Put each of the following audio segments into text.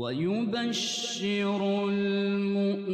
ويبشر المؤمنين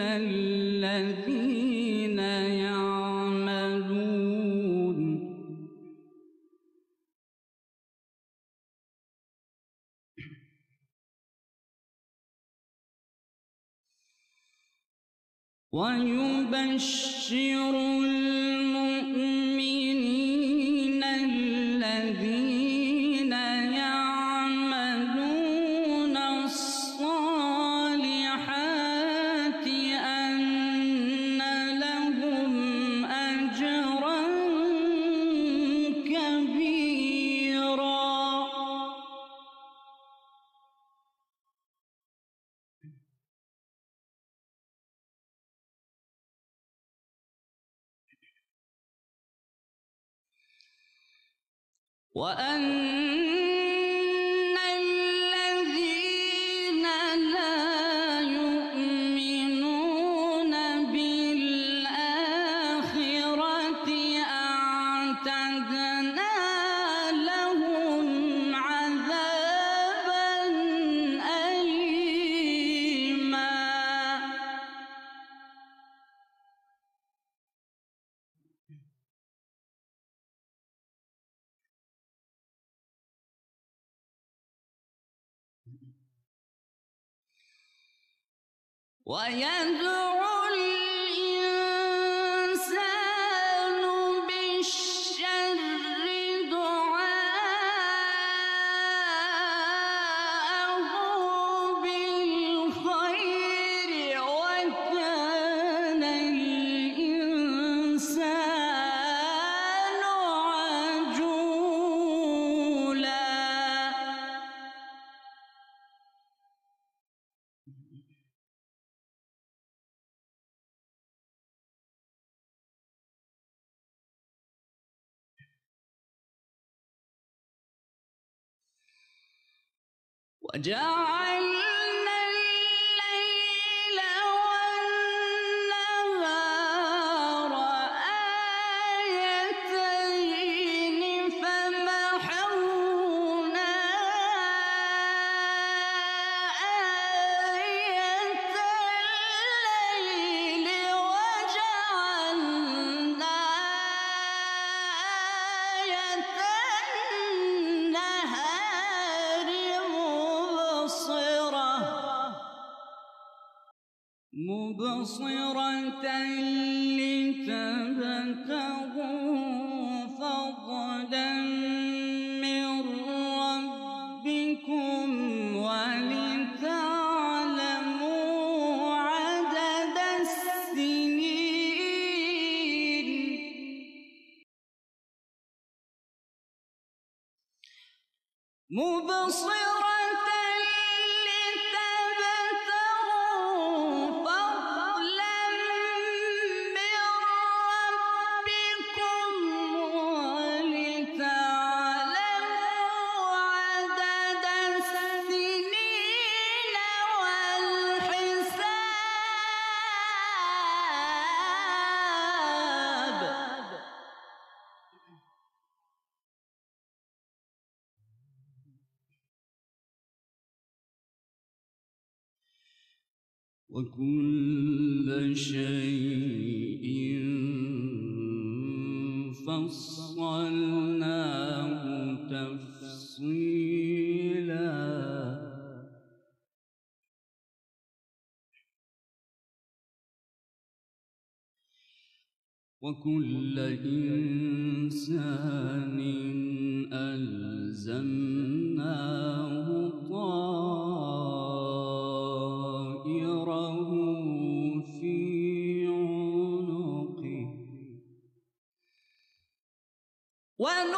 الذين يعملون. ويبشر المؤمنين الذين وأن 我眼中 وجعلنا مبصرة لتبتغوا فضلا من ربكم ولتعلموا عدد السنين. مبصرة وكل شيء فصلناه تفصيلا. وكل إنسان ألزمناه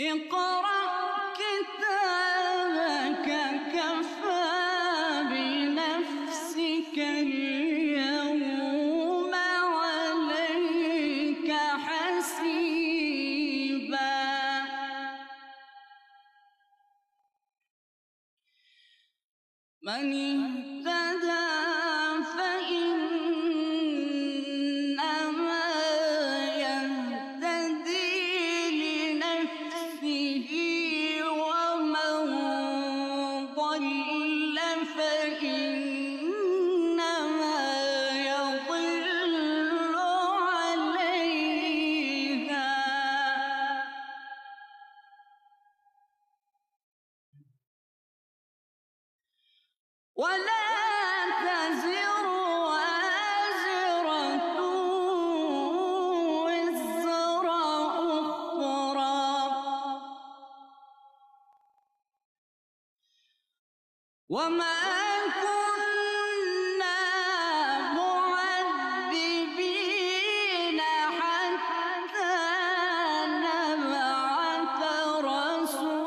اقرأ كتابك كفى بنفسك اليوم عليك حسيبا. من وما كنا معذبين حتى نبعث رسولا.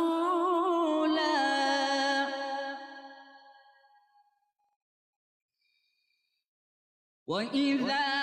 وإذا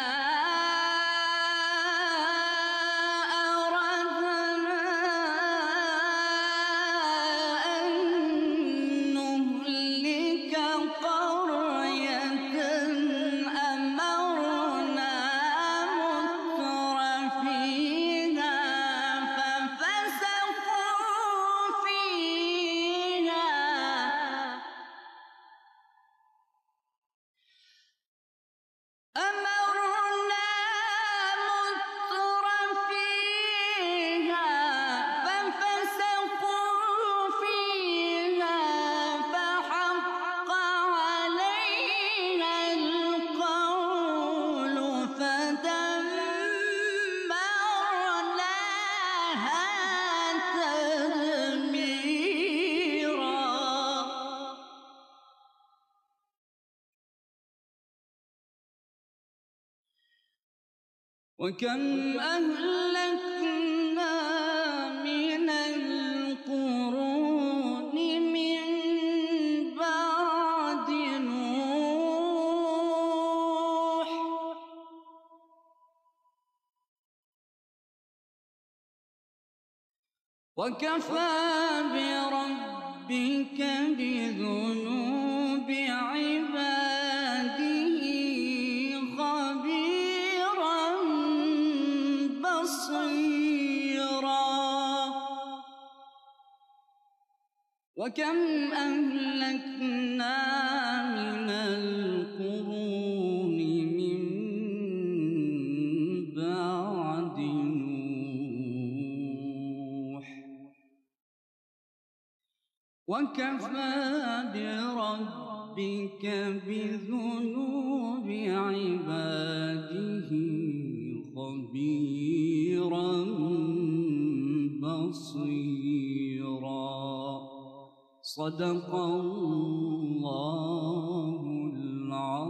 وكم أهلكنا من القرون من بعد نوح. وكفى بربك بذنوب عباده وكم أهلكنا من القرون من بعد نوح. وكفى بربك بذنوب عباده خبيرا صدق الله العظيم.